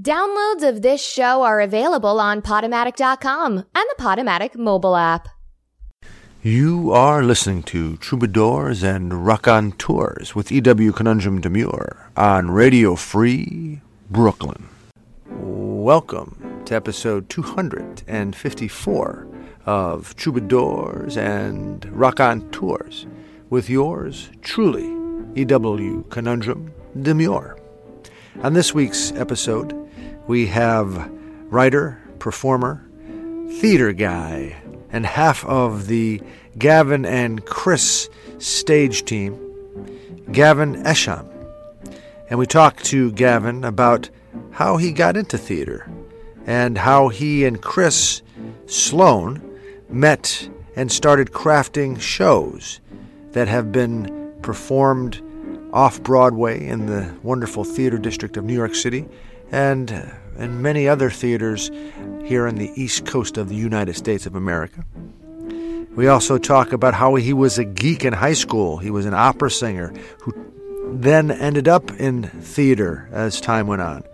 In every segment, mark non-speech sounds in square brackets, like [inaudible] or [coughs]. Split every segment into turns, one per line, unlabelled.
Downloads of this show are available on Podomatic.com and the Podomatic mobile app.
You are listening to Troubadours and Raconteurs with E.W. Conundrum Demure on Radio Free Brooklyn. Welcome to episode 254 of Troubadours and Raconteurs with yours truly, E.W. Conundrum Demure. On this week's episode, we have writer, performer, theater guy, and half of the Gavin and Chris stage team, Gavin Esham. And we talked to Gavin about how he got into theater and how he and Chris Sloan met and started crafting shows that have been performed off Broadway in the wonderful theater district of New York City and and many other theaters here on the east coast of the United States of America. We also talk about how he was a geek in high school. He was an opera singer who then ended up in theater as time went on.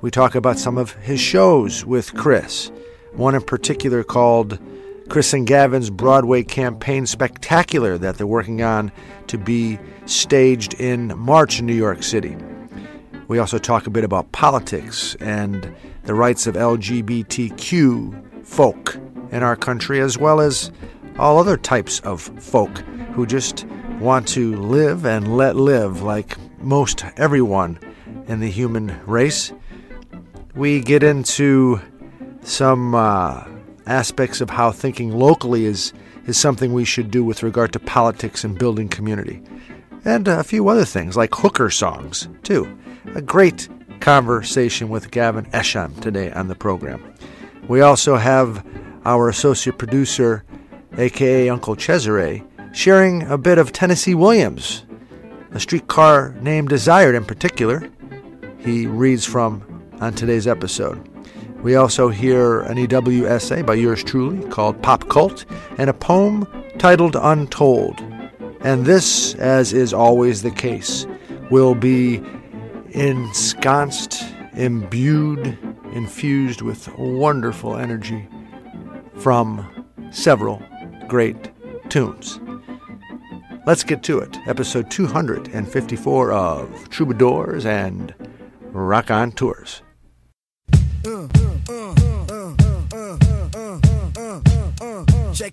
We talk about some of his shows with Chris, one in particular called Chris and Gavin's Broadway Campaign Spectacular that they're working on to be staged in March in New York City. We also talk a bit about politics and the rights of LGBTQ folk in our country, as well as all other types of folk who just want to live and let live like most everyone in the human race. We get into some uh, aspects of how thinking locally is, is something we should do with regard to politics and building community. And a few other things like hooker songs, too a great conversation with Gavin Esham today on the program. We also have our associate producer, aka Uncle Cesare, sharing a bit of Tennessee Williams, a streetcar named Desired in particular. He reads from on today's episode. We also hear an EW essay by yours truly called Pop Cult and a poem titled Untold. And this, as is always the case, will be ensconced, imbued, infused with wonderful energy from several great tunes. Let's get to it. Episode 254 of Troubadours and Raconteurs. Check.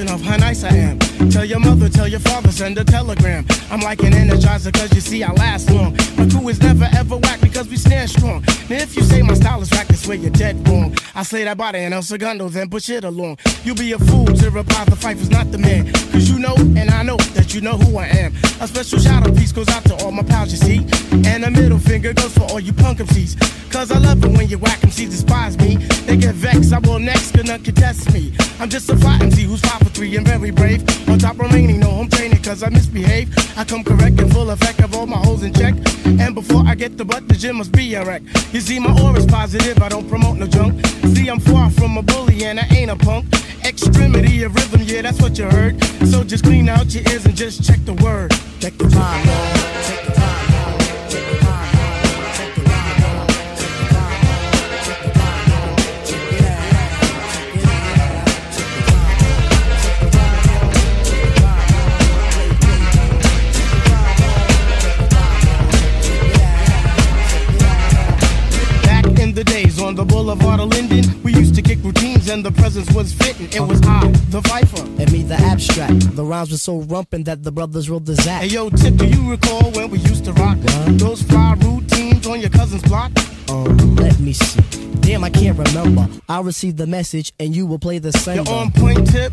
of how nice I am. Tell your mother, tell your father, send a telegram. I'm like an energizer, cause you see I last long. My crew is never ever whack because we stand strong. Now if you say my style is whack, that's where you're dead wrong. I slay that body and El Segundo, then push it along. You'll be a fool to reply the fight was not the man. Cause you know, and I know that you know who I am. A special shout out piece goes out to all my pals, you see. And a middle finger goes for all you punk MCs. Cause I love it when you whack MCs despise me. They get vexed, I will next, gonna contest me. I'm just a fly MC who's five for three and very brave. On top remaining, no home training cause I misbehave. I come correct and full effect of all my holes in check. And before I get the butt, the gym must be a wreck. You see, my aura's positive, I don't promote no junk. See, I'm far from a bully and I ain't a punk. Extremity of rhythm, yeah, that's what you heard. So just clean out your ears and just check the word.
Check the time,
on the boulevard of Linden. We used to kick routines and the presence was fitting. It was I, the Viper.
And me, the abstract. The rhymes were so rumpin' that the brothers rolled the Zach.
Hey yo, Tip, do you recall when we used to rock
What?
those fly routines on your cousin's block?
Um, let me see. Damn, I can't remember. I received the message and you will play the
You're on point, Tip.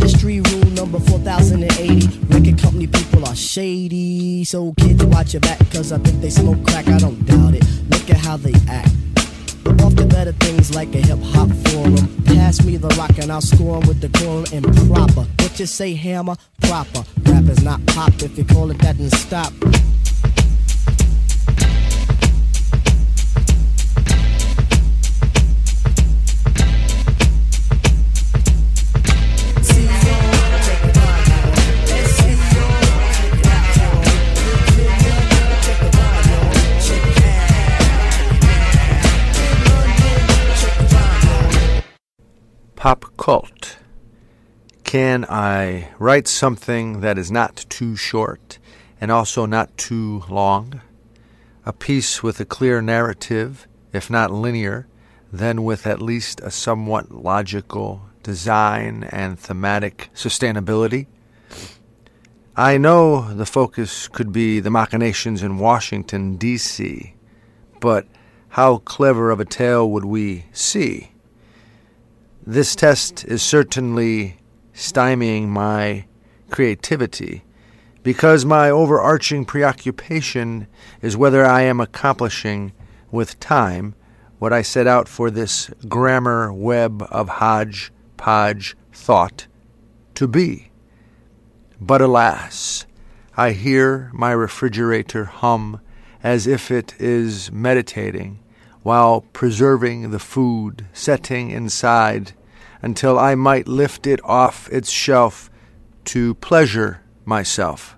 Industry rule number 4080. Record company people are shady. So kids, watch your back, cause I think they smoke crack. I don't doubt it. Look at how they act. Off to better things like a hip hop forum. Pass me the rock and I'll score 'em with decorum and proper. What you say, hammer? Proper. Rap is not pop. If you call it that, then stop.
Pop cult. Can I write something that is not too short and also not too long? A piece with a clear narrative, if not linear, then with at least a somewhat logical design and thematic sustainability? I know the focus could be the machinations in Washington, D.C., but how clever of a tale would we see? This test is certainly stymieing my creativity because my overarching preoccupation is whether I am accomplishing with time what I set out for this grammar web of hodgepodge thought to be. But alas, I hear my refrigerator hum as if it is meditating while preserving the food setting inside until I might lift it off its shelf to pleasure myself,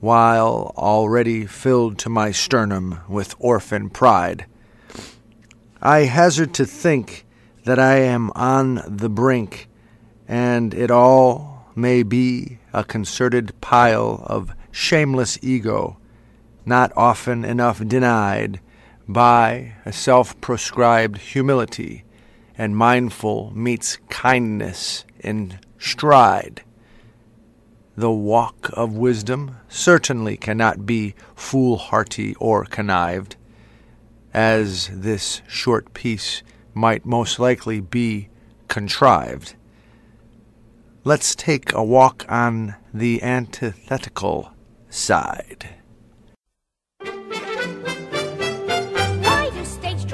while already filled to my sternum with orphan pride. I hazard to think that I am on the brink, and it all may be a concerted pile of shameless ego, not often enough denied by a self prescribed humility, and mindful meets kindness in stride. The walk of wisdom certainly cannot be foolhardy or connived, as this short piece might most likely be contrived. Let's take a walk on the antithetical side.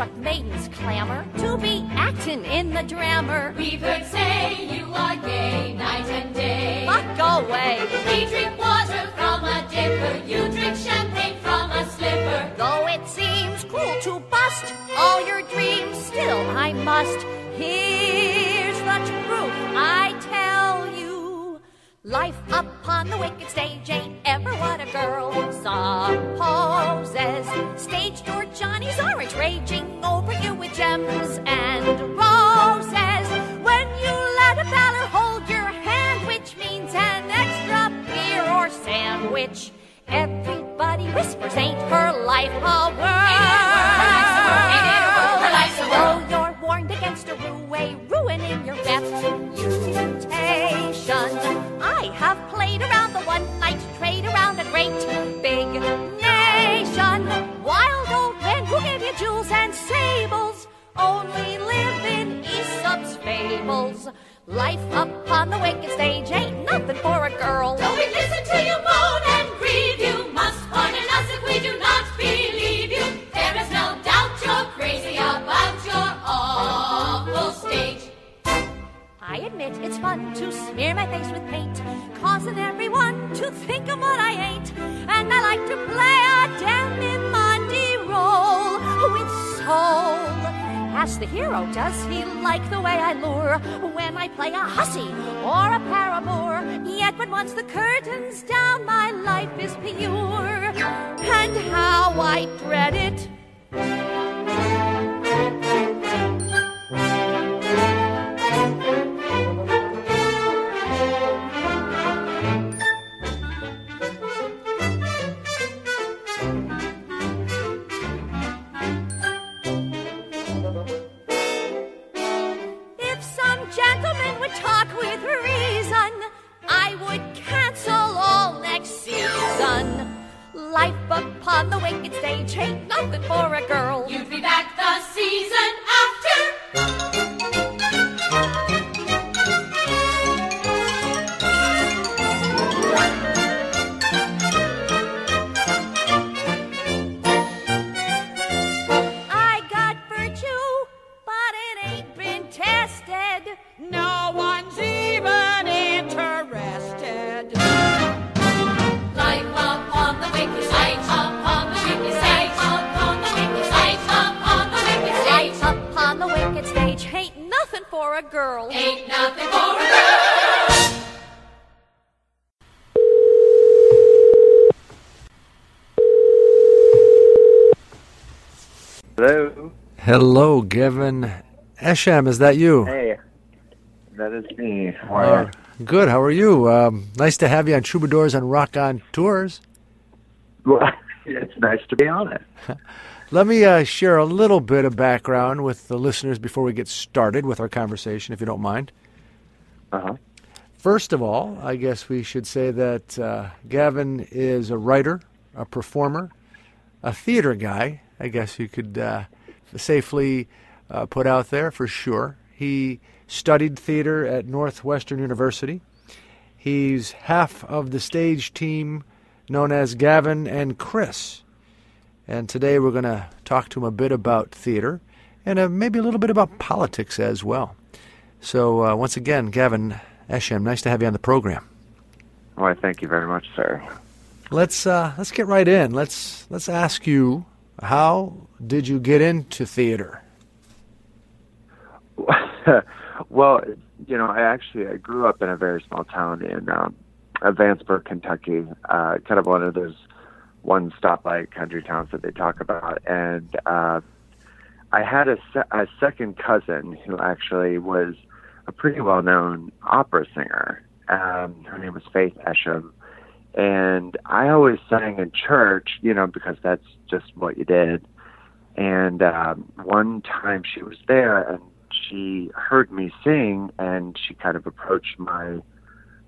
Stage-struck maidens clamor to be acting in the drammer?
We've heard say you are gay night and day.
Fuck away.
We drink water from a dipper, you drink champagne from a slipper.
Though it seems cruel to bust all your dreams, still I must. Here's the truth I tell. Life upon the wicked stage ain't ever what a girl supposes. Stage door Johnny's orange raging over you with gems and roses. When you let a feller hold your hand, which means an extra beer or sandwich. Everybody whispers, ain't her life a whirl? Oh, you're warned against a rué, ruining your reputation. I have played around the one for a girl. Ain't nothing for a girl.
Hello.
Hello, Gavin Esham. Is that you?
Hey. That is me. How are
Uh, good. How are you? Um, nice to have you on Troubadours and Rock on Tours.
Well, [laughs] it's nice to be on it. [laughs]
Let me uh, share a little bit of background with the listeners before we get started with our conversation, if you don't mind.
Uh-huh.
First of all, I guess we should say that uh, Gavin is a writer, a performer, a theater guy. I guess you could uh, safely uh, put out there for sure. He studied theater at Northwestern University. He's half of the stage team known as Gavin and Chris. And today we're going to talk to him a bit about theater and uh, maybe a little bit about politics as well. So, uh, once again, Gavin Esham, nice to have you on the program.
Why, thank you very much, sir.
Let's uh, let's get right in. Let's let's ask you, how did you get into theater? [laughs]
well, you know, I actually I grew up in a very small town in um, Vanceburg, Kentucky, uh, kind of one of those one stoplight country towns that they talk about, and uh, I had a, se- a second cousin who actually was a pretty well known opera singer. Um, her name was Faith Esham. And I always sang in church, you know, because that's just what you did. And um, one time she was there and she heard me sing and she kind of approached my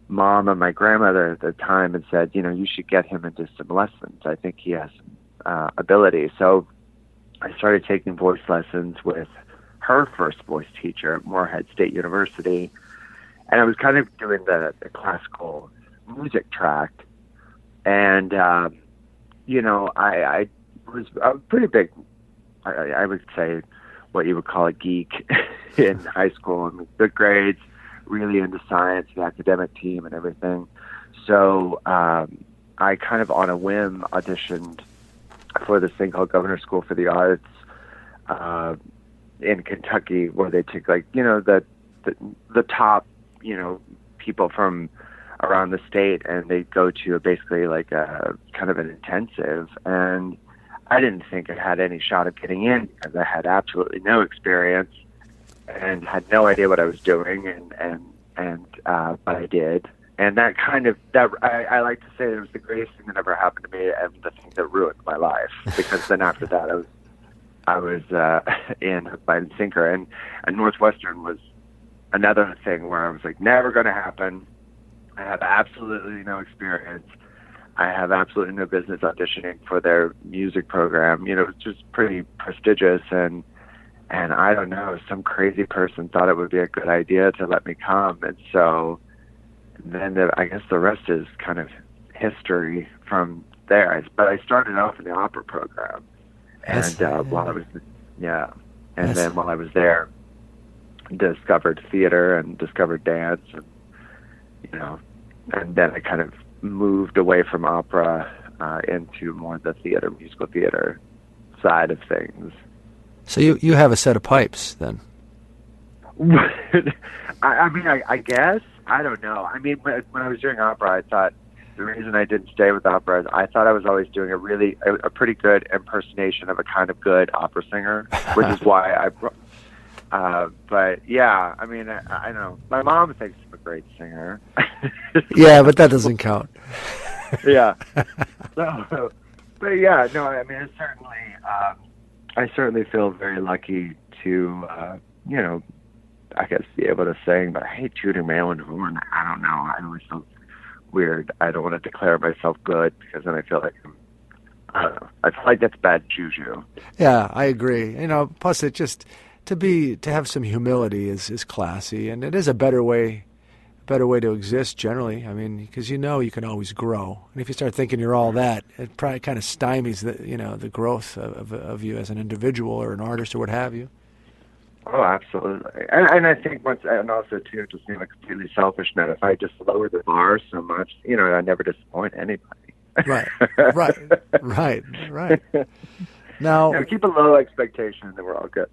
mom and my grandmother at the time and said, you know, you should get him into some lessons. I think he has uh, ability. So I started taking voice lessons with her first voice teacher at Morehead State University. And I was kind of doing the, the classical music track. And, um, you know, I, I was a pretty big, I, I would say, what you would call a geek [laughs] in high school and good grades, really into science, the academic team, and everything. So um, I kind of, on a whim, auditioned for this thing called Governor School for the Arts uh, in Kentucky, where they take like you know the the, the top you know people from around the state, and they go to basically like a kind of an intensive and. I didn't think I had any shot of getting in because I had absolutely no experience and had no idea what I was doing, and and and uh, but I did, and that kind of that I, I like to say it was the greatest thing that ever happened to me, and the thing that ruined my life because then after that I was I was uh, [laughs] in by the sinker, and, and Northwestern was another thing where I was like never going to happen. I have absolutely no experience. I have absolutely no business auditioning for their music program. You know, it's just pretty prestigious and and I don't know, some crazy person thought it would be a good idea to let me come and so then the, I guess the rest is kind of history from there. But I started off in the opera program.
That's-
And uh, while I was yeah. And
That's-
then while I was there discovered theater and discovered dance and you know and then I kind of moved away from opera uh, into more the theater, musical theater side of things.
So you you have a set of pipes then. [laughs]
I, I mean, I, I guess I don't know. I mean, when, when I was doing opera, I thought the reason I didn't stay with opera is I thought I was always doing a really a, a pretty good impersonation of a kind of good opera singer, which is [laughs] why I. Uh, but yeah, I mean, I, I know my mom thinks I'm a great singer. [laughs]
Yeah, but that doesn't count.
yeah. So, but yeah, no, I mean, it's certainly, um, I certainly feel very lucky to, uh, you know, I guess be able to sing, but I hate tooting my own horn. I don't know. I always feel weird. I don't want to declare myself good because then I feel like I'm, I don't know. I feel like that's bad juju.
Yeah, I agree. You know, plus it just to be to have some humility is is classy, and it is a better way, better way to exist generally. I mean, because you know you can always grow, and if you start thinking you're all that, it probably kind of stymies the you know the growth of of, of you as an individual or an artist or what have you.
Oh, absolutely. And, and I think once, and also too, just being a completely selfish note, if I just lower the bar so much, you know, I never disappoint anybody.
Right, [laughs] right, right, right. [laughs] Now,
You know, keep a low expectation, and then we're all good.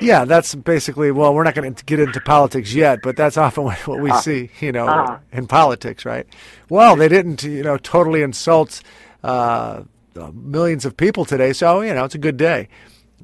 Yeah, that's basically. Well, we're not going to get into politics yet, but that's often [laughs] what, we see, you know,
Ah.
in politics, right? Well, they didn't, you know, totally insult uh, uh, millions of people today, so you know, it's a good day.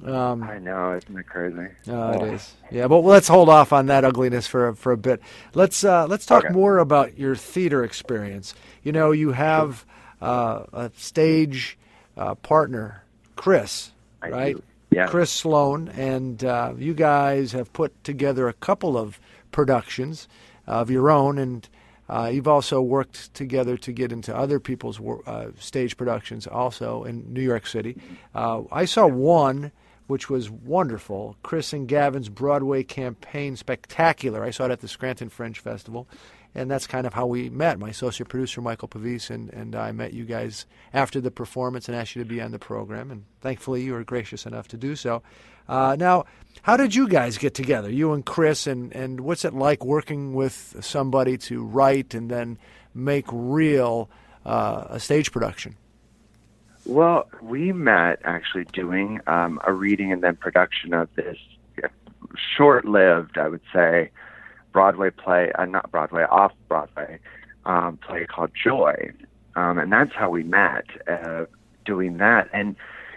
Um,
I know, isn't it crazy?
uh, it is, yeah. But let's hold off on that ugliness for a- for a bit. Let's uh, let's talk
Okay.
more about your theater experience. You know, you have uh, a stage uh, partner, Chris,
I
right?
do, yeah.
Chris Sloan, and uh, you guys have put together a couple of productions of your own, and uh, you've also worked together to get into other people's uh, stage productions, also in New York City. Uh, I saw one which was wonderful. Chris and Gavin's Broadway campaign spectacular. I saw it at the Scranton Fringe Festival, and that's kind of how we met. My associate producer Michael Pavis and, and I met you guys after the performance and asked you to be on the program, and thankfully you were gracious enough to do so. Uh, now, how did you guys get together, you and Chris, and, and what's it like working with somebody to write and then make real uh, a stage production?
Well, we met actually doing um, a reading and then production of this short-lived, I would say, Broadway play, uh, not Broadway, off Broadway um, play called Joy, um, and that's how we met uh, doing that. And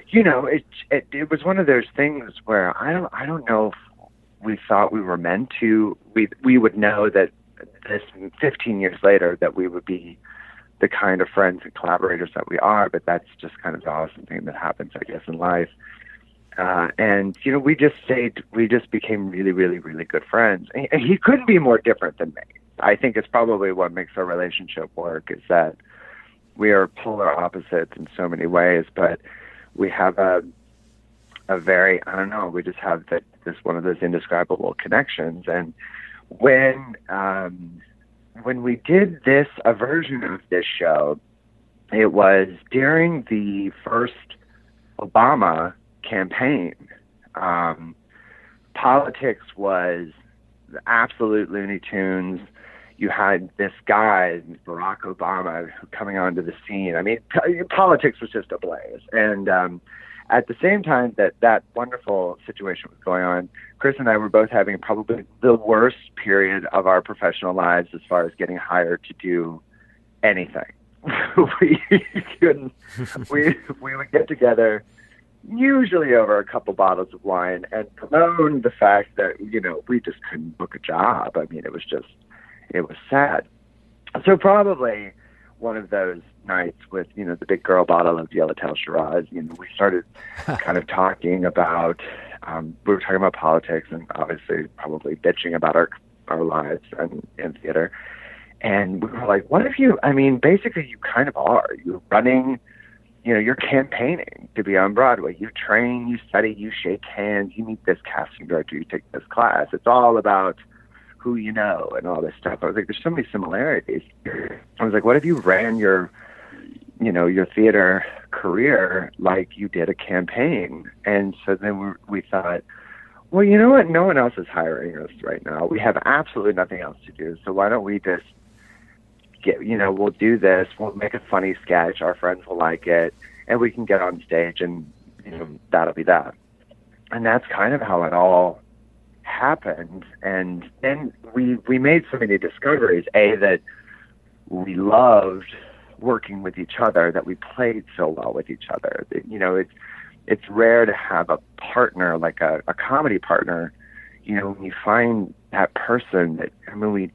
you know, it, it it was one of those things where I don't I don't know if we thought we were meant to. We we would know that this 15 years later that we would be the kind of friends and collaborators that we are, but that's just kind of the awesome thing that happens, I guess, in life. Uh, and you know, we just stayed. We just became really, really, really good friends. And he couldn't be more different than me. I think it's probably what makes our relationship work is that we are polar opposites in so many ways, but we have a a very I don't know. We just have that this one of those indescribable connections. And when um, when we did this a version of this show, it was during the first Obama campaign. Um, politics was the absolute Looney Tunes. You had this guy, Barack Obama, coming onto the scene. I mean, politics was just ablaze. And um, at the same time that that wonderful situation was going on, Chris and I were both having probably the worst period of our professional lives as far as getting hired to do anything. [laughs] we couldn't. We we would get together usually over a couple bottles of wine and bemoan the fact that you know we just couldn't book a job. I mean, it was just it was sad. So probably one of those nights with you know the big girl bottle of Yellowtail Shiraz, you know, we started [laughs] kind of talking about um, we were talking about politics and obviously probably bitching about our our lives and in theater. And we were like, what if you? I mean, basically, you kind of are. You're running you know, you're campaigning to be on Broadway. You train, you study, you shake hands, you meet this casting director, you take this class. It's all about who you know and all this stuff. I was like, there's so many similarities. I was like, what if you ran your, you know, your theater career like you did a campaign? And so then we, we thought, well, you know what? No one else is hiring us right now. We have absolutely nothing else to do. So why don't we just get, you know, we'll do this. We'll make a funny sketch. Our friends will like it, and we can get on stage, and you know, that'll be that. and that's kind of how it all happened. And then we we made so many discoveries. A that we loved working with each other, that we played so well with each other. You know, it's it's rare to have a partner like a, a comedy partner. You know, when you find that person that I mean, we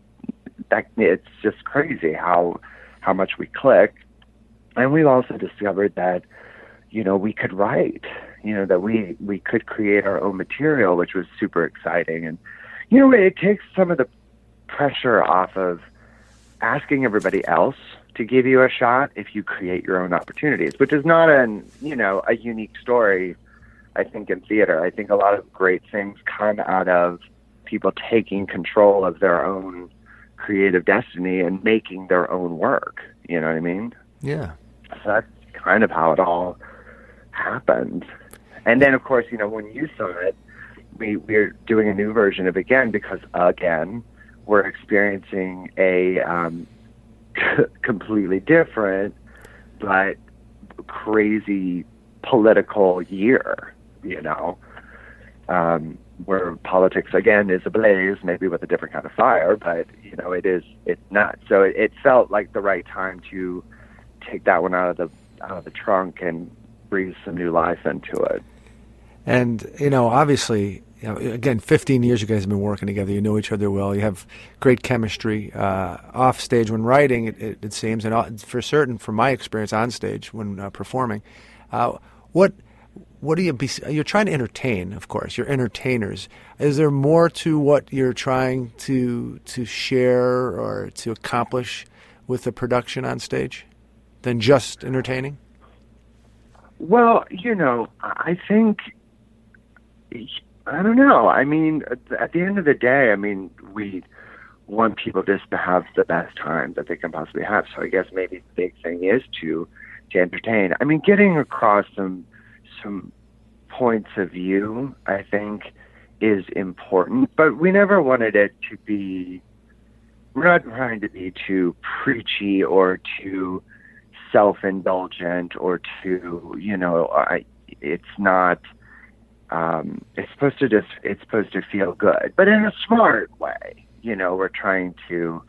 that it's just crazy how how much we click. And we've also discovered that you know we could write you know that we we could create our own material which was super exciting and you know it takes some of the pressure off of asking everybody else to give you a shot if you create your own opportunities which is not an you know a unique story i think in theater i think a lot of great things come out of people taking control of their own creative destiny and making their own work you know what i mean
Yeah.
so that's kind of how it all happened. And then, of course, you know, when you saw it, we, we're doing a new version of it again because, again, we're experiencing a um, [laughs] completely different but crazy political year, you know, um, where politics, again, is ablaze, maybe with a different kind of fire, but, you know, it is, it's nuts. So it, it felt like the right time to take that one out of the out of the trunk and breathe some new life into it.
And you know, obviously, you know, again, 15 years you guys have been working together. You know each other well. You have great chemistry uh, off stage when writing. It, it, it seems, and uh, for certain, from my experience on stage when uh, performing, uh, what what do you? You're trying to entertain, of course. You're entertainers. Is there more to what you're trying to to share or to accomplish with the production on stage than just entertaining?
Well, you know, I think I don't know. I mean, at the end of the day, I mean, we want people just to have the best time that they can possibly have. So I guess maybe the big thing is to to entertain. I mean, getting across some some points of view, I think, is important. But we never wanted it to be. We're not trying to be too preachy or too self-indulgent or too, you know, I, it's not. Um, it's supposed to just it's supposed to feel good, but in a smart way. You know, we're trying to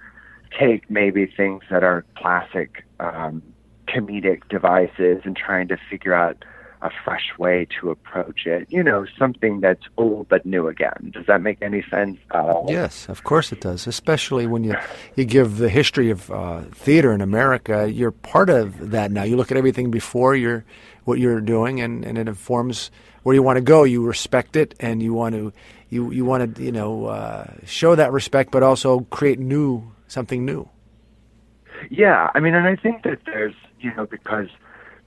take maybe things that are classic um, comedic devices and trying to figure out a fresh way to approach it. You know, something that's old but new again. Does that make any sense at all?
Yes, of course it does. Especially when you you give the history of uh, theater in America. You're part of that now. You look at everything before you're what you're doing, and, and it informs where you want to go. You respect it, and you want to you you want to you know uh, show that respect, but also create new something new.
Yeah, I mean, and I think that there's you know because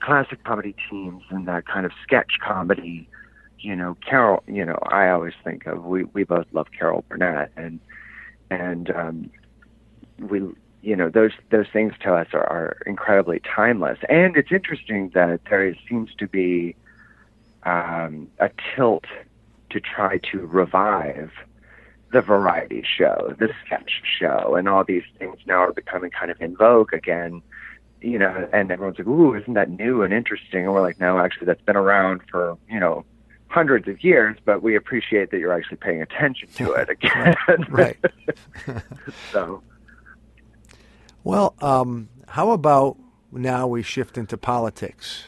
classic comedy teams and that kind of sketch comedy, you know, Carol, you know, I always think of we we both love Carol Burnett and and um, we you know those those things to us are, are incredibly timeless. And it's interesting that there is, seems to be um, a tilt to try to revive the variety show, the sketch show, and all these things now are becoming kind of in vogue again you know, and everyone's like, "Ooh, isn't that new and interesting?" And we're like, "No, actually, that's been around for you know hundreds of years, but we appreciate that you're actually paying attention to it [laughs] again." [laughs]
right. [laughs]
so,
well, um, how about now we shift into politics?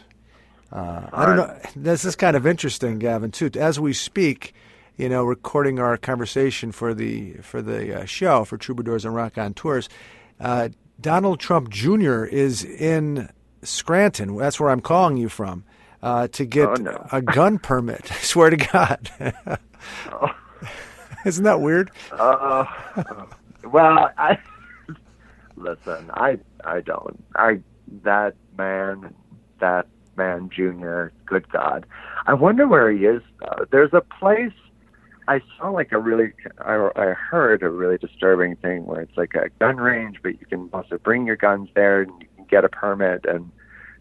Uh, I don't know. This is kind of interesting, Gavin. Too, as we speak, you know, recording our conversation for the for the uh, show for Troubadours and Raconteurs. Uh, Donald Trump Jr. is in Scranton. That's where I'm calling you from uh, to get
Oh, no.
a gun [laughs] permit. I swear to God. [laughs] Isn't that weird?
uh, well, I listen. I I don't. I that man, that man, Junior. Good God, I wonder where he is. Though. There's a place. I saw like a really, I, I heard a really disturbing thing where it's like a gun range, but you can also bring your guns there and you can get a permit. And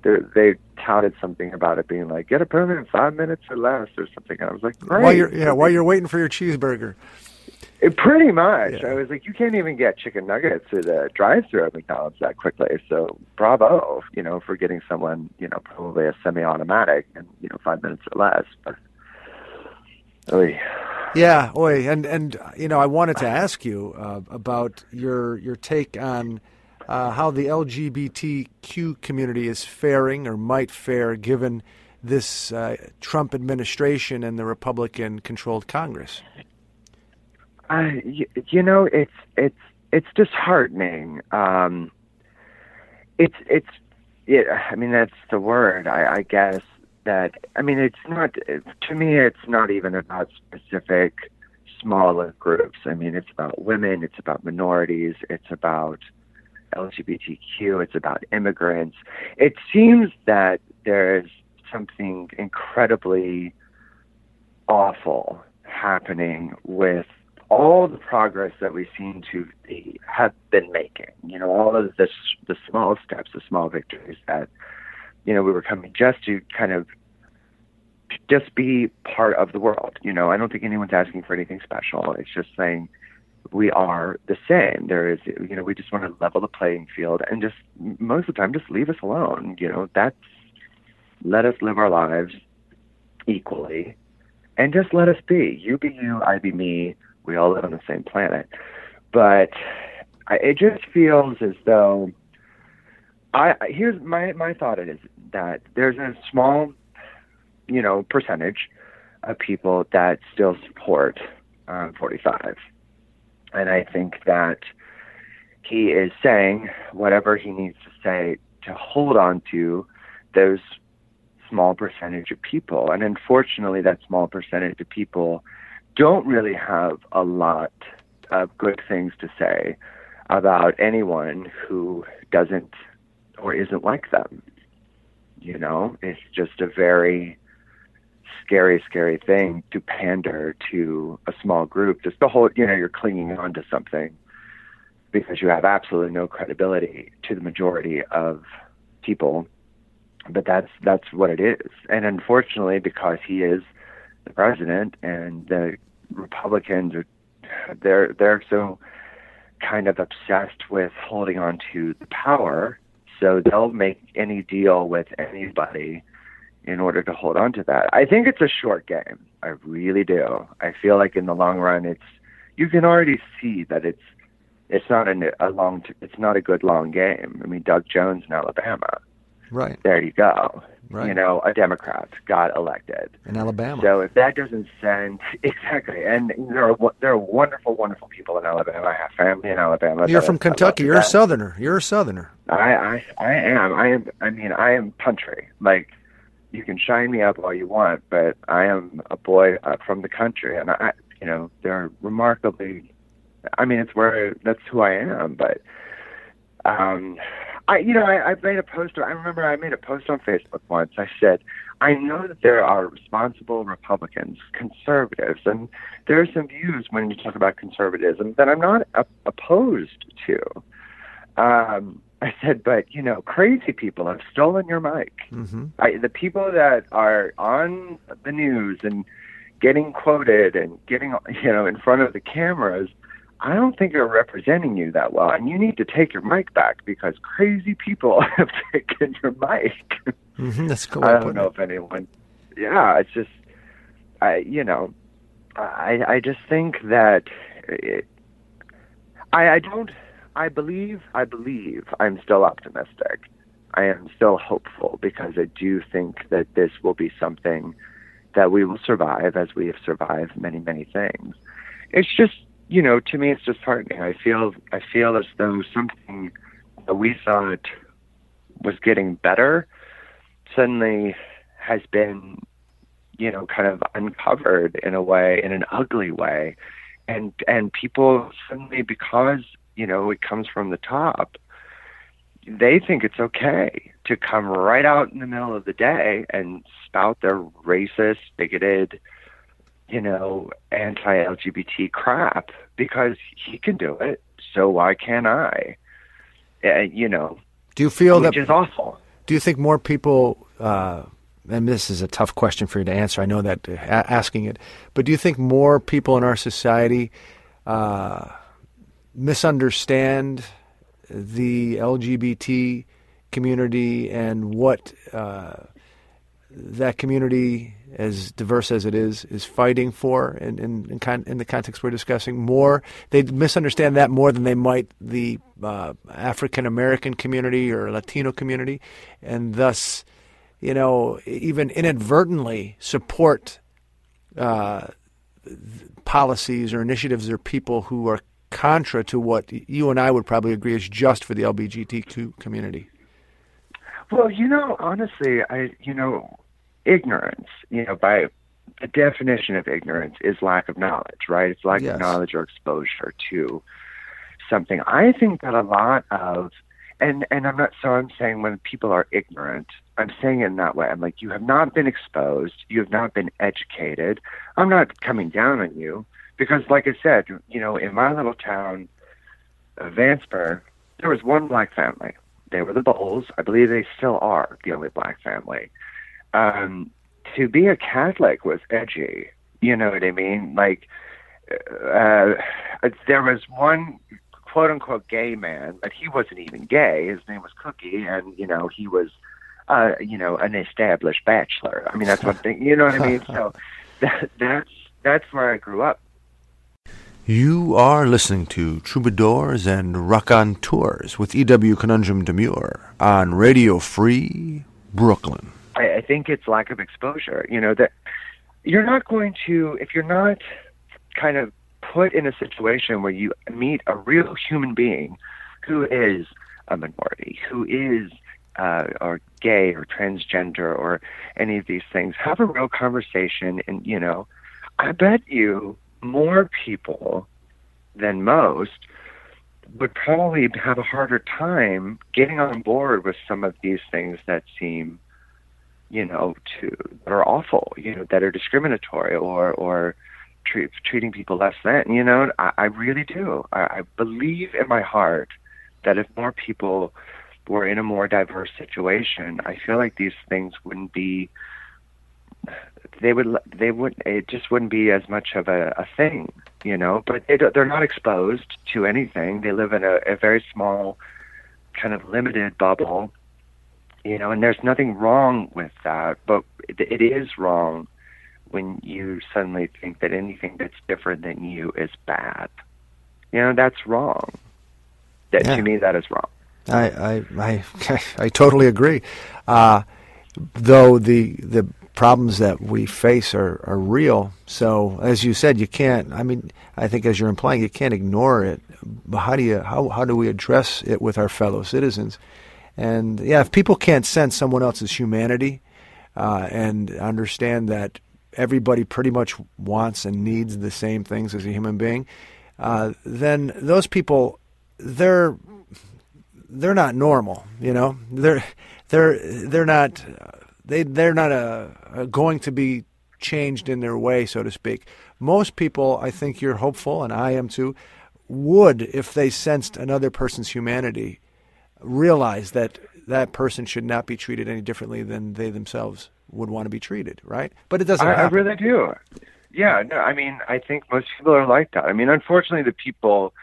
they they touted something about it being like get a permit in five minutes or less or something. And I was like, great.
While you're yeah, while you're waiting for your cheeseburger.
It, pretty much.
Yeah.
I was like, you can't even get chicken nuggets at a drive-through at McDonald's that quickly. So bravo, you know, for getting someone, you know, probably a semi-automatic and you know five minutes or less. But.
Yeah, oi, and and you know, I wanted to ask you uh, about your your take on uh, how the LGBTQ community is faring or might fare given this uh, Trump administration and the Republican-controlled Congress.
I, you, you know, it's it's it's disheartening. Um, it's it's yeah. I mean, that's the word. I, I guess that. I mean, it's not. To me, it's not even about specific smaller groups. I mean, it's about women. It's about minorities. It's about LGBTQ. It's about immigrants. It seems that there's something incredibly awful happening with all the progress that we seem to be, have been making. You know, all of this, the small steps, the small victories that, you know, we were coming just to kind of just be part of the world. You know, I don't think anyone's asking for anything special. It's just saying we are the same. There is, you know, we just want to level the playing field and just most of the time just leave us alone. You know, that's let us live our lives equally and just let us be. You be you, I be me. We all live on the same planet. But I, it just feels as though I here's my my thought is that there's a small, you know, percentage of people that still support um, 45, and I think that he is saying whatever he needs to say to hold on to those small percentage of people. And unfortunately, that small percentage of people don't really have a lot of good things to say about anyone who doesn't or isn't like them. You know, it's just a very scary, scary thing to pander to a small group. Just the whole, you know, you're clinging on to something because you have absolutely no credibility to the majority of people but that's that's what it is. And unfortunately, because he is the president and the Republicans are they're they're so kind of obsessed with holding on to the power, so they'll make any deal with anybody in order to hold on to that. I think it's a short game. I really do. I feel like in the long run, it's you can already see that it's it's not a, a long it's not a good long game. I mean, Doug Jones in Alabama
Right.
there you go.
Right.
You know, a Democrat got elected.
In Alabama.
So if that doesn't send [laughs] exactly, and there are there are wonderful, wonderful people in Alabama. I have family in Alabama.
You're from Kentucky. You're a. Southerner. You're a Southerner.
I, I I am. I am. I mean, I am country. Like you can shine me up all you want, but I am a boy uh, from the country, and I, you know, they're remarkably. I mean, it's where that's who I am. But, um, I you know, I, I made a post. I remember I made a post on Facebook once. I said, I know that there are responsible Republicans, conservatives, and there are some views when you talk about conservatism that I'm not op- opposed to. Um, I said, but you know, crazy people have stolen your mic.
hmm
I, the people that are on the news and getting quoted and getting you know in front of the cameras, I don't think are representing you that well. And you need to take your mic back because crazy people [laughs] have taken your mic.
hmm That's cool.
I don't know if anyone. Yeah, it's just, I you know, I I just think that it, I I don't I believe I believe I'm still optimistic. I am still hopeful because I do think that this will be something that we will survive as we have survived many many things. It's just you know to me it's disheartening. I feel I feel as though something that we thought was getting better suddenly has been you know kind of uncovered in a way in an ugly way and and people suddenly because you know it comes from the top they think it's okay to come right out in the middle of the day and spout their racist bigoted you know anti-lgbt crap because he can do it so why can't i? Uh, you know
Do you feel that
which is awful.
Do you think more people, uh, and this is a tough question for you to answer, I know that uh, asking it, but do you think more people in our society uh, misunderstand the LGBT community and what uh, that community as diverse as it is, is fighting for in, in, in, con- in the context we're discussing more. They misunderstand that more than they might the uh, African American community or Latino community, and thus, you know, even inadvertently support uh, policies or initiatives or people who are contra to what you and I would probably agree is just for the LGBTQ community.
Well, you know, honestly, I you know, ignorance, you know, by the definition of ignorance is lack of knowledge, right? It's lack
Yes.
of knowledge or exposure to something. I think that a lot of and and I'm not so I'm saying when people are ignorant, I'm saying it in that way. I'm like you have not been exposed, you have not been educated. I'm not coming down on you because like I said, you know, in my little town of Vanceburg, there was one black family. They were the Bowles. I believe they still are the only black family. Um, to be a Catholic was edgy. You know what I mean? Like, uh, there was one quote unquote gay man, but he wasn't even gay. His name was Cookie, and you know he was, uh, you know, an established bachelor. I mean, that's one thing. You know what I mean? [laughs] So that, that's that's where I grew up.
You are listening to Troubadours and Raconteurs with E.W. Conundrum Demure on Radio Free Brooklyn.
I, I think it's lack of exposure. You know that you're not going to if you're not kind of put in a situation where you meet a real human being who is a minority, who is uh, or gay or transgender or any of these things. Have a real conversation, and you know, I bet you more people than most would probably have a harder time getting on board with some of these things that seem you know, to that are awful, you know, that are discriminatory or or treat, treating people less than. You know, I, I really do. I, I believe in my heart that if more people were in a more diverse situation, I feel like these things wouldn't be. They would. They would. It just wouldn't be as much of a, a thing, you know. But they, they're not exposed to anything. They live in a, a very small, kind of limited bubble you know, and there's nothing wrong with that, but it, it is wrong when you suddenly think that anything that's different than you is bad. You know, that's wrong. That
Yeah.
to me, that is wrong.
I I I, [laughs] I totally agree. Uh, though the the problems that we face are, are real. So as you said, you can't. I mean, I think as you're implying, you can't ignore it. But how do you how how do we address it with our fellow citizens? And yeah, if people can't sense someone else's humanity uh, and understand that everybody pretty much wants and needs the same things as a human being, uh, then those people they're they're not normal. You know, they're they're they're not they they're not uh uh going to be changed in their way, so to speak. Most people, I think you're hopeful, and I am too, would if they sensed another person's humanity, realize that that person should not be treated any differently than they themselves would want to be treated. Right? But it doesn't.
I, I really do. Yeah, no, I mean, I think most people are like that. I mean, unfortunately, the people,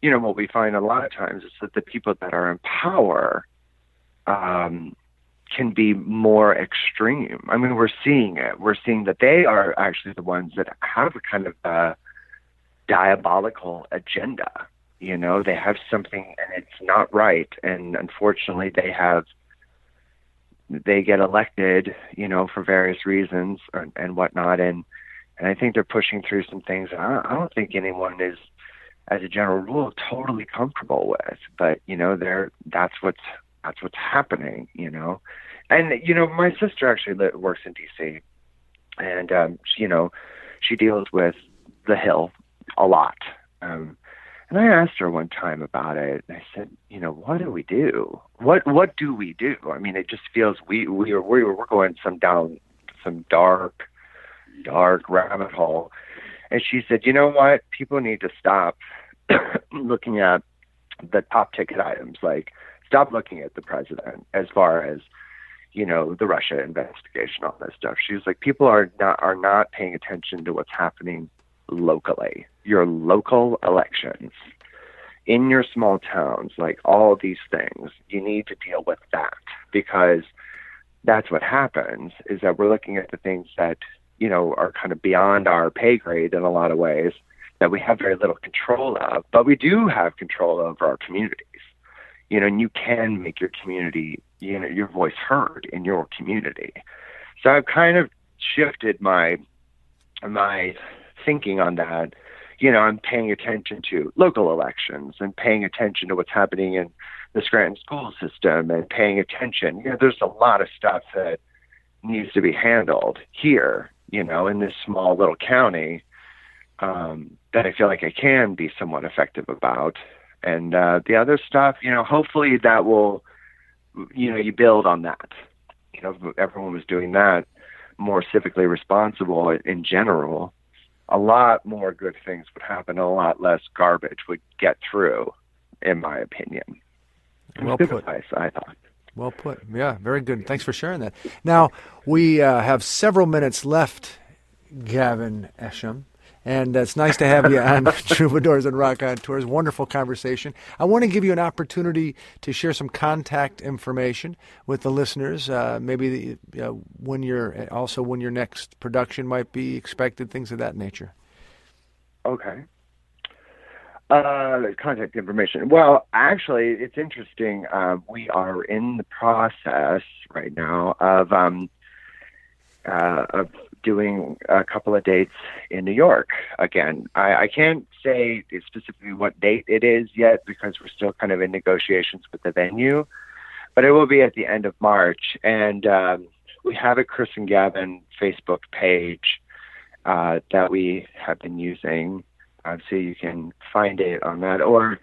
you know, what we find a lot of times is that the people that are in power um, can be more extreme. I mean, we're seeing it. We're seeing that they are actually the ones that have a kind of a diabolical agenda. You know, they have something and it's not right, and unfortunately, they have they get elected, you know, for various reasons or, and whatnot, and and I think they're pushing through some things that I, I don't think anyone is, as a general rule, totally comfortable with. But you know, they're that's what's that's what's happening, you know, and you know, my sister actually works in D.C. and um, she, you know, she deals with the Hill a lot. Um, and I asked her one time about it. And I said, you know, what do we do? What what do we do? I mean, it just feels we we are we we're going some down some dark dark rabbit hole. And she said, you know what? People need to stop [coughs] looking at the top ticket items. Like, stop looking at the president as far as you know the Russia investigation, all that stuff. She was like, people are not are not paying attention to what's happening locally, your local elections in your small towns, like all these things. You need to deal with that because that's what happens is that we're looking at the things that you know are kind of beyond our pay grade in a lot of ways that we have very little control of, but we do have control over our communities. You know, and you can make your community, you know, your voice heard in your community. So I've kind of shifted my my thinking on that. You know, I'm paying attention to local elections and paying attention to what's happening in the Scranton school system and paying attention. You know, there's a lot of stuff that needs to be handled here, you know, in this small little county um, that I feel like I can be somewhat effective about. And uh, the other stuff, you know, hopefully that will, you know, you build on that. You know, everyone was doing that more civically responsible in general, a lot more good things would happen. A lot less garbage would get through, in my opinion.
Well
good
put.
advice, I thought.
Well put. Yeah, very good. Thanks for sharing that. Now, we uh, have several minutes left, Gavin Esham. And it's nice to have you on [laughs] Troubadours and Raconteurs. Wonderful conversation. I want to give you an opportunity to share some contact information with the listeners. Uh, maybe the, uh, when also when your next production might be expected, things of that nature.
Okay. Uh, contact information. Well, actually, it's interesting. Uh, we are in the process right now of um, uh, of doing a couple of dates in New York again. I, I can't say specifically what date it is yet because we're still kind of in negotiations with the venue, but it will be at the end of March. And um, we have a Chris and Gavin Facebook page uh, that we have been using. Uh, so you can find it on that, or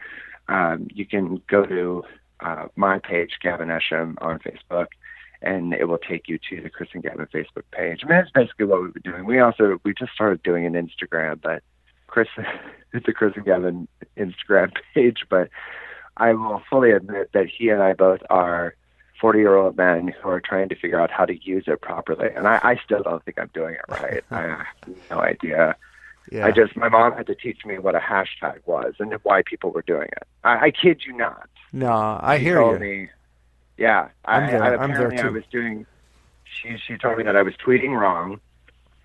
um, you can go to uh, my page, Gavin Esham, on Facebook, and it will take you to the Chris and Gavin Facebook page. I mean, that's basically what we've been doing. We also we just started doing an Instagram, but Chris, [laughs] it's a Chris and Gavin Instagram [laughs] page. But I will fully admit that he and I both are 40 year old men who are trying to figure out how to use it properly, and I, I still don't think I'm doing it right. [laughs] I have no idea.
Yeah.
I just my mom had to teach me what a hashtag was and why people were doing it. I, I kid you not.
no, I
She
hear
told
you.
Me, yeah,
I'm
I,
there-
I,
I'm there
apparently I was doing. She she told me that I was tweeting wrong,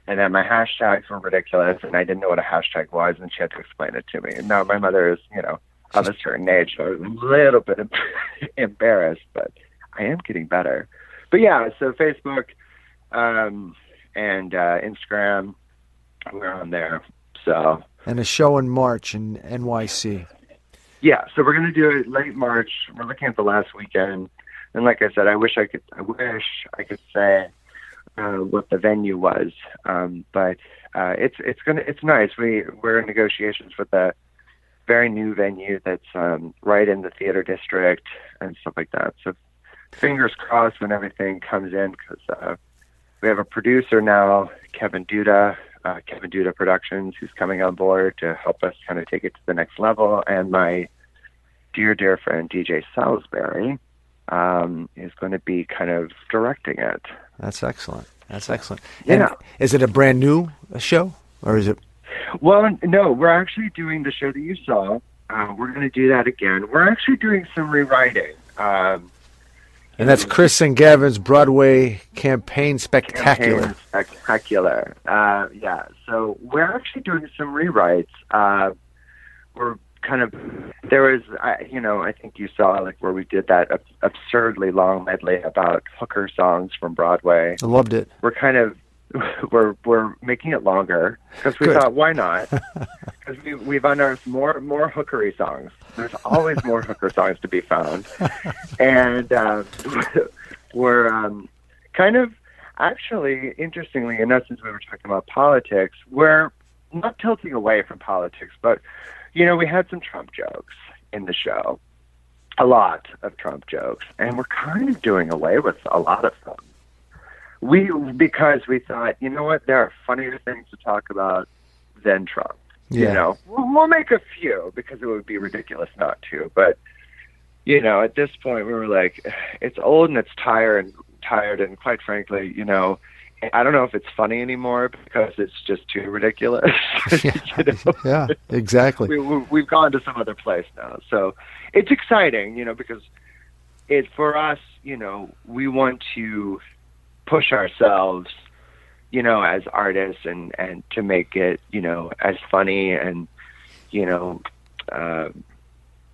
and that my hashtags were ridiculous, and I didn't know what a hashtag was, and she had to explain it to me. And now my mother is, you know, of a certain age, so I was a little bit [laughs] embarrassed, but I am getting better. But yeah, so Facebook, um, and uh, Instagram, we're on there. So
And a show in March in NYC.
Yeah, so we're gonna do it late March. We're looking at the last weekend, and like I said, I wish I could. I wish I could say uh, what the venue was, um, but uh, it's it's gonna it's nice. We we're in negotiations with a very new venue that's um, right in the theater district and stuff like that. So fingers crossed when everything comes in, because uh, we have a producer now, Kevin Duda, uh, Kevin Duda Productions, who's coming on board to help us kind of take it to the next level. And my dear, dear friend DJ Salisbury um, is going to be kind of directing it.
That's excellent. That's excellent.
Yeah.
And is it a brand new uh, show, or is it?
Well, no, we're actually doing the show that you saw. Uh, we're going to do that again. We're actually doing some rewriting. Um,
And that's Chris and Gavin's Broadway campaign spectacular.
campaign spectacular. Uh, yeah, so we're actually doing some rewrites. Uh, we're kind of there was, I you know, I think you saw like where we did that ab- absurdly long medley about hooker songs from Broadway.
I loved it.
We're kind of [laughs] we're we're making it longer because we
Good.
thought why not? [laughs] Because we we've unearthed more more hookery songs. There's always more hooker songs to be found, [laughs] and uh, we're um, kind of actually interestingly enough, since we were talking about politics, we're not tilting away from politics, but you know we had some Trump jokes in the show, a lot of Trump jokes, and we're kind of doing away with a lot of them we because we thought, you know what, there are funnier things to talk about than Trump.
Yeah.
You know, we'll, we'll make a few because it would be ridiculous not to. But you know, at this point, we were like, it's old and it's tired and tired, and quite frankly, you know. I don't know if it's funny anymore because it's just too ridiculous. [laughs] [laughs] know? [laughs]
Yeah, exactly.
we, we, we've gone to some other place now. So it's exciting, you know, because it for us, you know, we want to push ourselves, you know, as artists and and to make it, you know, as funny and you know, uh,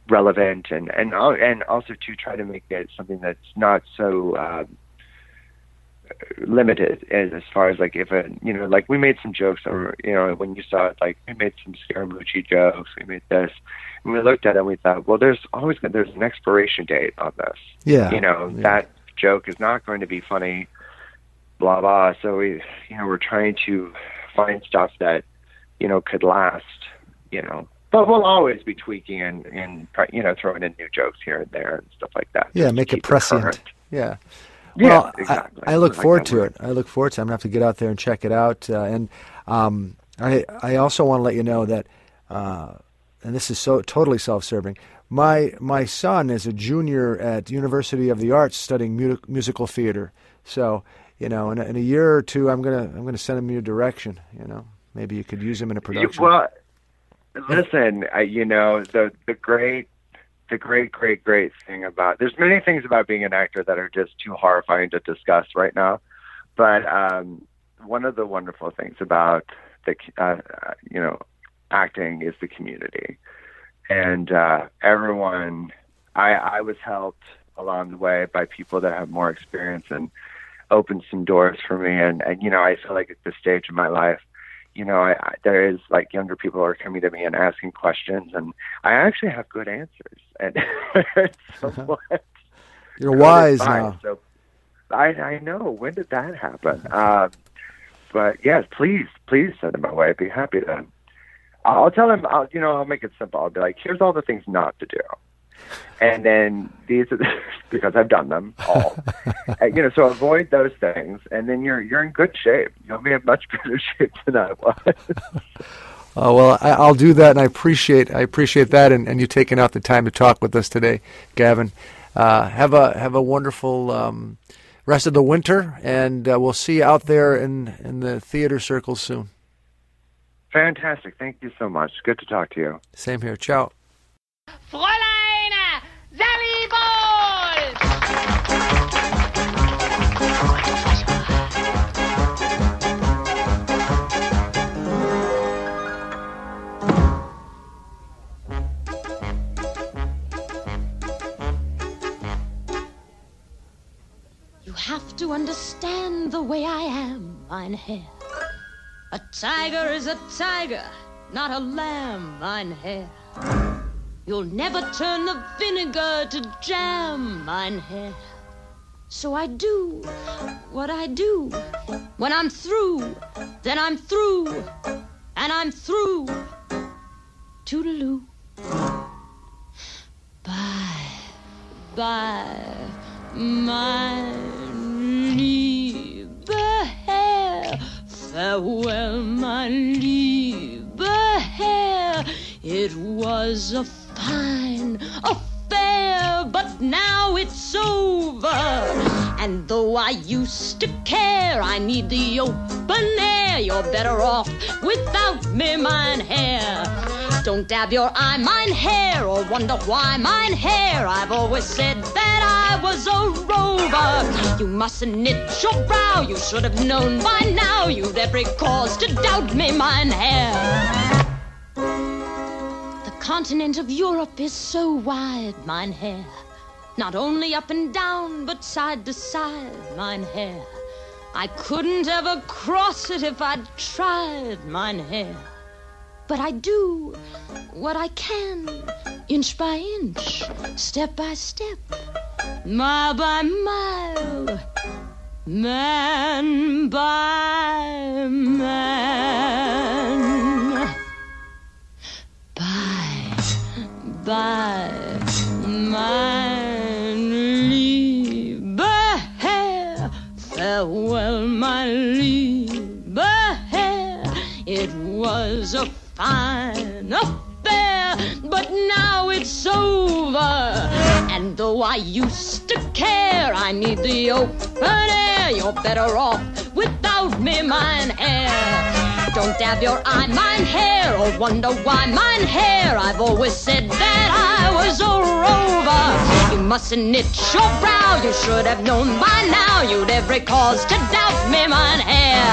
relevant and and and also to try to make it something that's not so. Uh, limited as, as far as like if a you know like we made some jokes or you know when you saw it like we made some Scaramucci jokes we made this and we looked at it and we thought well there's always there's an expiration date on this
Yeah.
you know
Yeah.
that joke is not going to be funny blah blah so we you know we're trying to find stuff that you know could last you know but we'll always be tweaking and and you know throwing in new jokes here and there and stuff like that
Yeah, make it prescient.
current.
Yeah.
Yeah,
well, I-
exactly.
I, look
I
forward to it. I look forward to it. I'm going to have to get out there and check it out. Uh, and um, I, I also want to let you know that, uh, and this is so totally self-serving. My my son is a junior at University of the Arts studying mu- musical theater. So you know, in a, in a year or two, I'm gonna I'm gonna send him your direction. You know, maybe you could use him in a
You-
production.
Well, listen, I, you know the the great, the great, great, great thing about there's many things about being an actor that are just too horrifying to discuss right now, but um, one of the wonderful things about the uh, uh, you know acting is the community, and uh, everyone. I I was helped along the way by people that have more experience and opened some doors for me, and and you know I feel like at this stage of my life you know, I, I, there is like younger people are coming to me and asking questions, and I actually have good answers. [laughs] And [laughs] somewhat
You're wise now.
So I I know when did that happen? Um, but yes, please please send them my way. I'd be happy to. I'll tell them. I'll you know I'll make it simple. I'll be like, here's all the things not to do. And then these are the, [laughs] because I've done them all. [laughs] Uh, you know, so avoid those things, and then you're you're in good shape. You'll be in much [laughs] better shape than I was.
Oh well, I, I'll do that, and I appreciate I appreciate that, and, and you taking out the time to talk with us today, Gavin. Uh, have a have a wonderful um, rest of the winter, and uh, we'll see you out there in in the theater circles soon.
Fantastic. Thank you so much. Good to talk to you.
Same here. Ciao.
Fräulein Sally Bowles!
You have to understand the way I am, mein Herr. A tiger is a tiger, not a lamb, mein Herr. You'll never turn the vinegar to jam, mein Herr. So I do what I do. When I'm through, then I'm through, and I'm through. Toodaloo. Bye, bye, mein lieber Herr. Farewell, my lieber Herr. It was a fine affair, but now it's over. And though I used to care, I need the open air. You're better off without me, mein Herr. Don't dab your eye, mein Herr, or wonder why mein Herr. I've always said that I was a rover. You mustn't knit your brow, you should have known by now. You'd every cause to doubt me, mein Herr. The continent of Europe is so wide, mein Herr. Not only up and down, but side to side, mein Herr. I couldn't ever cross it if I'd tried, mein Herr. But I do what I can, inch by inch, step by step, mile by mile, man by man. Bye, mein lieber Herr. Farewell, mein lieber Herr. It was a fine affair, but now it's over. And though I used to care, I need the open air. You're better off without me, mein Herr. Don't dab your eye, mein Herr, or oh wonder why mein Herr. I've always said that I was a rover. You mustn't knit your brow, you should have known by now. You'd every cause to doubt me, mein Herr.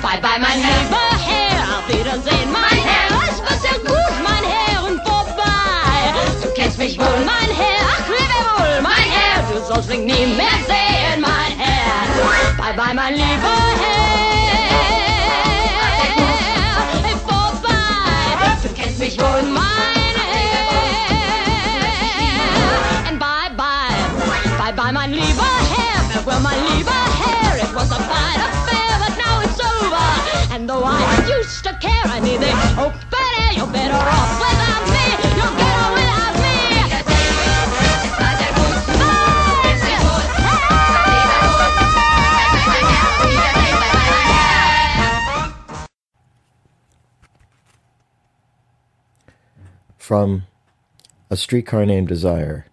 Bye bye, mein lieber Herr, auf Wiedersehen, mein Herr. Es war er sehr gut, mein Herr, und vorbei. Du kennst mich wohl, mein Herr, ach, lebe wohl, mein Herr. Du sollst mich nie mehr sehen, mein Herr. Bye bye, mein lieber Herr. Kennst mich Herr. And bye bye, bye bye, mein lieber Herr. Farewell, mein lieber Herr. It was a fine affair, but now it's over. And though I used to care, I need the open oh, air. You're better off without me. You're
From A Streetcar Named Desire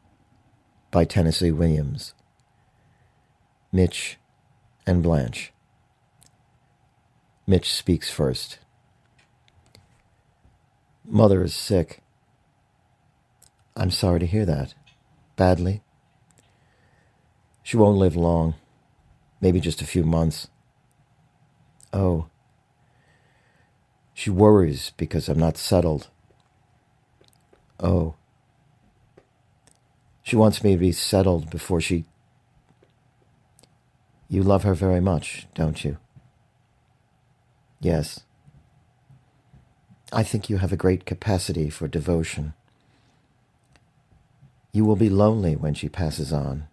by Tennessee Williams. Mitch and Blanche. Mitch speaks first. Mother is sick. I'm sorry to hear that. Badly. She won't live long. Maybe just a few months. Oh. She worries because I'm not settled. Oh. She wants me to be settled before she. You love her very much, don't you? Yes. I think you have a great capacity for devotion. You will be lonely when she passes on,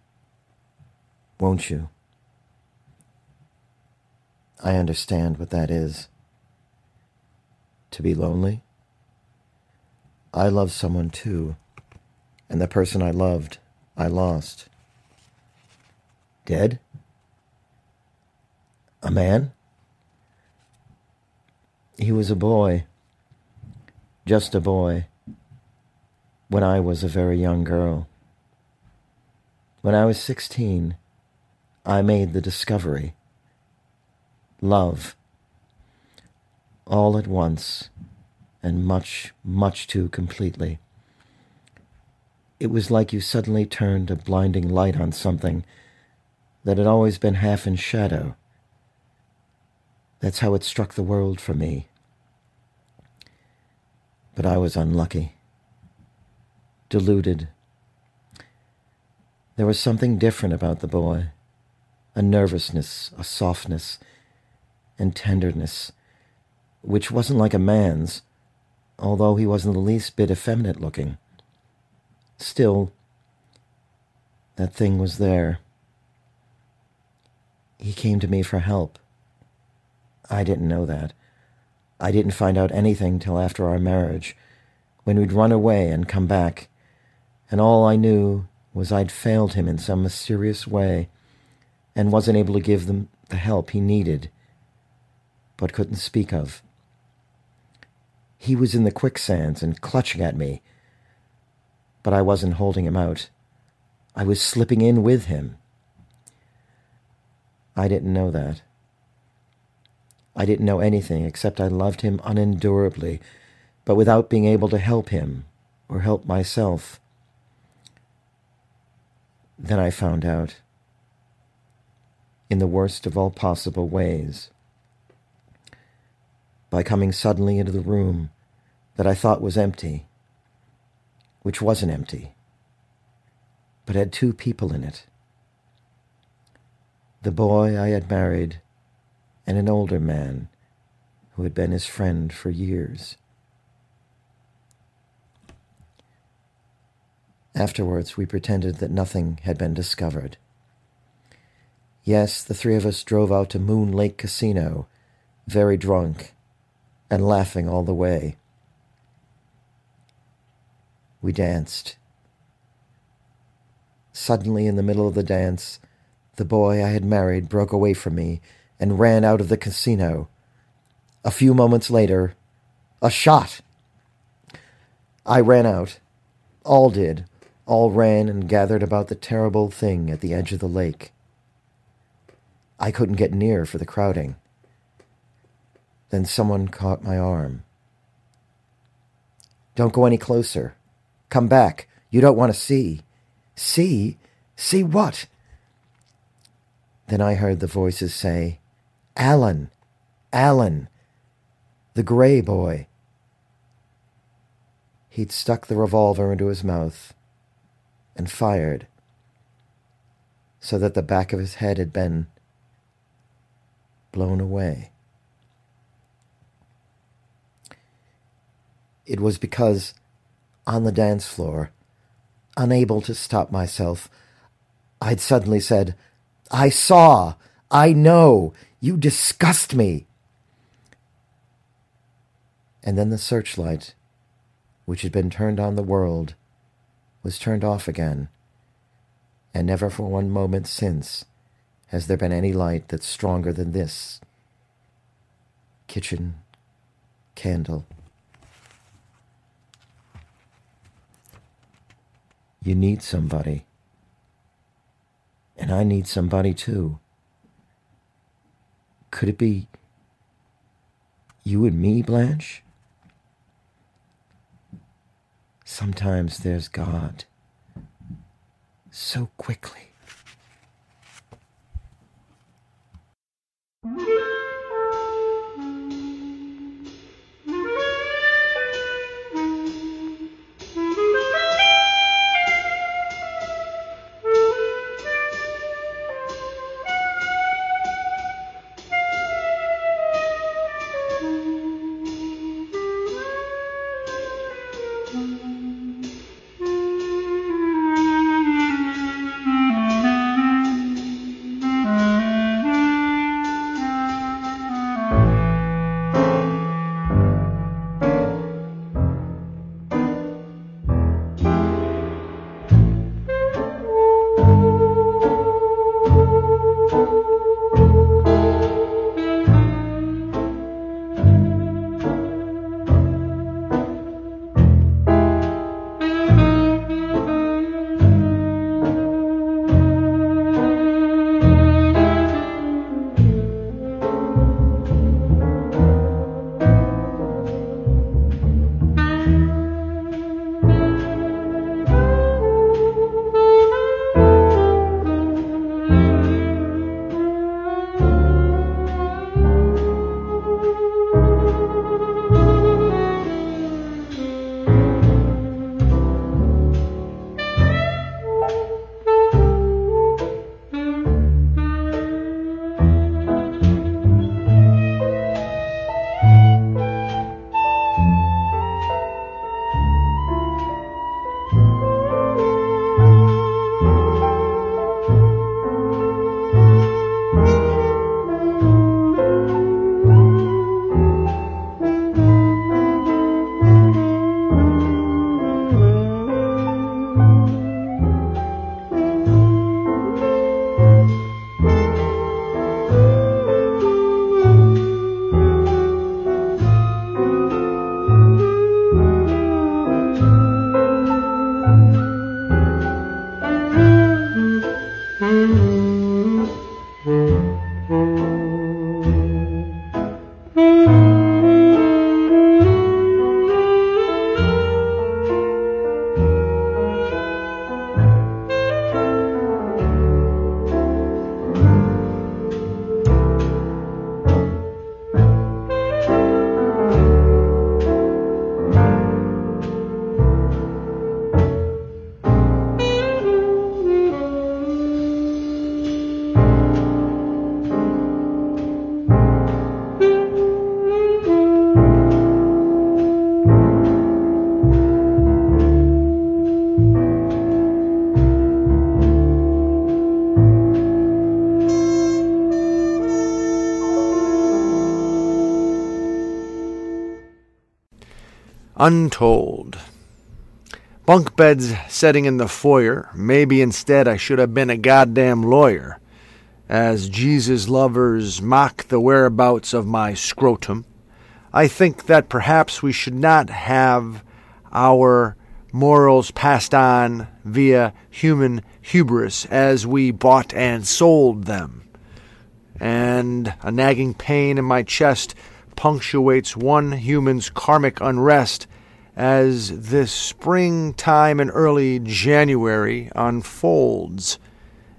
won't you? I understand what that is. To be lonely? I love someone too, and the person I loved, I lost. Dead? A man? He was a boy, just a boy, when I was a very young girl. When I was 16, I made the discovery love, all at once and much, much too completely. It was like you suddenly turned a blinding light on something that had always been half in shadow. That's how it struck the world for me. But I was unlucky, deluded. There was something different about the boy a nervousness, a softness, and tenderness, which wasn't like a man's, although he wasn't the least bit effeminate looking. Still, that thing was there. He came to me for help. I didn't know that. I didn't find out anything till after our marriage, when we'd run away and come back, and all I knew was I'd failed him in some mysterious way and wasn't able to give them the help he needed, but couldn't speak of. He was in the quicksands and clutching at me, but I wasn't holding him out. I was slipping in with him. I didn't know that. I didn't know anything except I loved him unendurably, but without being able to help him or help myself. Then I found out, in the worst of all possible ways, by coming suddenly into the room that I thought was empty, which wasn't empty, but had two people in it the boy I had married and an older man who had been his friend for years. Afterwards, we pretended that nothing had been discovered. Yes, the three of us drove out to Moon Lake Casino, very drunk, and laughing all the way. We danced. Suddenly, in the middle of the dance, the boy I had married broke away from me and ran out of the casino. A few moments later, a shot. I ran out. All did. All ran and gathered about the terrible thing at the edge of the lake. I couldn't get near for the crowding. Then someone caught my arm. Don't go any closer. Come back. You don't want to see. See? See what? Then I heard the voices say, Alan, Alan, the Grey boy. He'd stuck the revolver into his mouth and fired so that the back of his head had been blown away. It was because on the dance floor, unable to stop myself, I'd suddenly said, I saw, I know, you disgust me. And then the searchlight, which had been turned on the world, was turned off again, and never for one moment since has there been any light that's stronger than this kitchen candle. You need somebody. And I need somebody too. Could it be you and me, Blanche? Sometimes there's God so quickly.
Untold. Bunk beds setting in the foyer. Maybe instead I should have been a goddamn lawyer. As Jesus lovers mock the whereabouts of my scrotum, I think that perhaps we should not have our morals passed on via human hubris as we bought and sold them. And a nagging pain in my chest punctuates one human's karmic unrest as this springtime and early January unfolds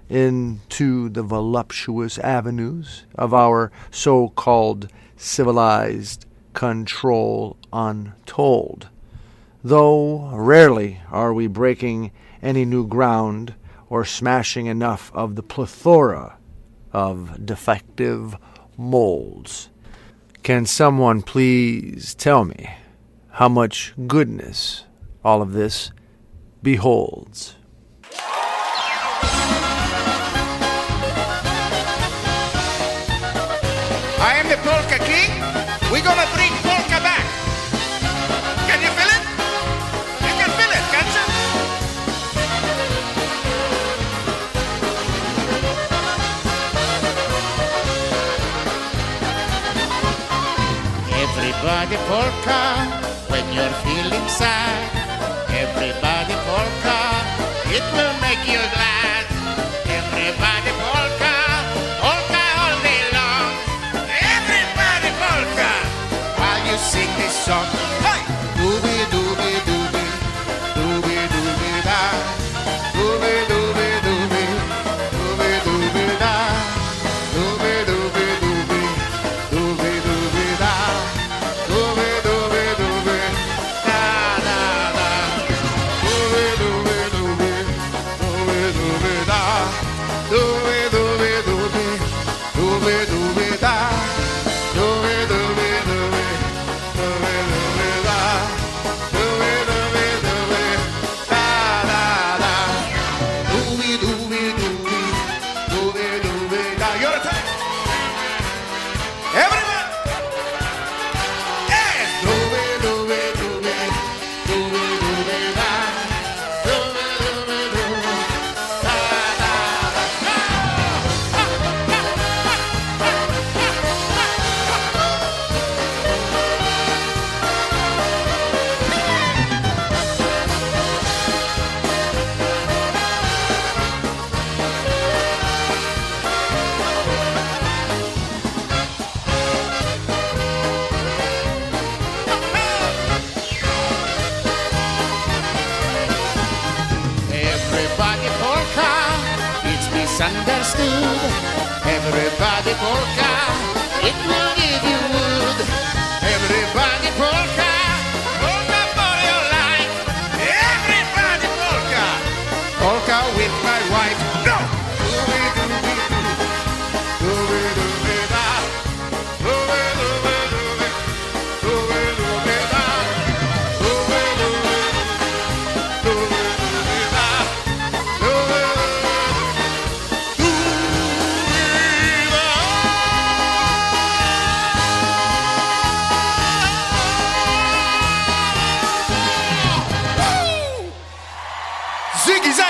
into the voluptuous avenues of our so called civilized control untold. Though rarely are we breaking any new ground or smashing enough of the plethora of defective molds. Can someone please tell me how much goodness all of this beholds?
I am the polka king. We're gonna bring polka back. Can you feel it? You can feel it, can't you? Everybody polka you're feeling sad. Everybody polka, it will make you misunderstood. Everybody polka, it will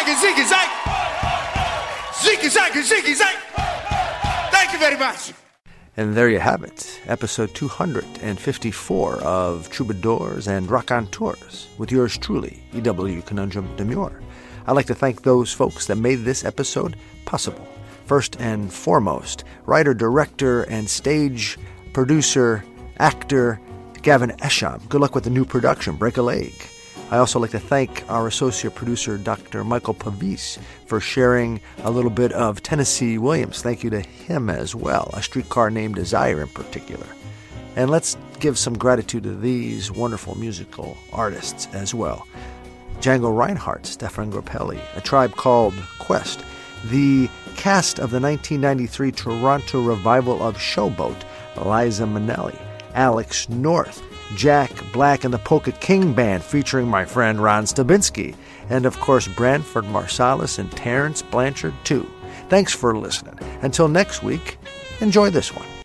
Zaggy, ziggy zag. Ziggy zaggy, ziggy zag. Thank you very much.
And there you have it, episode 254 of Troubadours and Raconteurs, with yours truly, E.W. Conundrum Demure. I'd like to thank those folks that made this episode possible. First and foremost, writer, director, and stage producer, actor Gavin Esham. Good luck with the new production, Break a Leg. I also like to thank our associate producer, Dr. Michael Pavis, for sharing a little bit of Tennessee Williams. Thank you to him as well, a streetcar named Desire in particular. And let's give some gratitude to these wonderful musical artists as well. Django Reinhardt, Stéphane Grappelli, A Tribe Called Quest, the cast of the 1993 Toronto revival of Showboat, Liza Minnelli, Alex North, Jack Black and the Polka King Band featuring my friend Ron Stabinsky, and of course Branford Marsalis and Terence Blanchard too. Thanks for listening. Until next week, enjoy this one.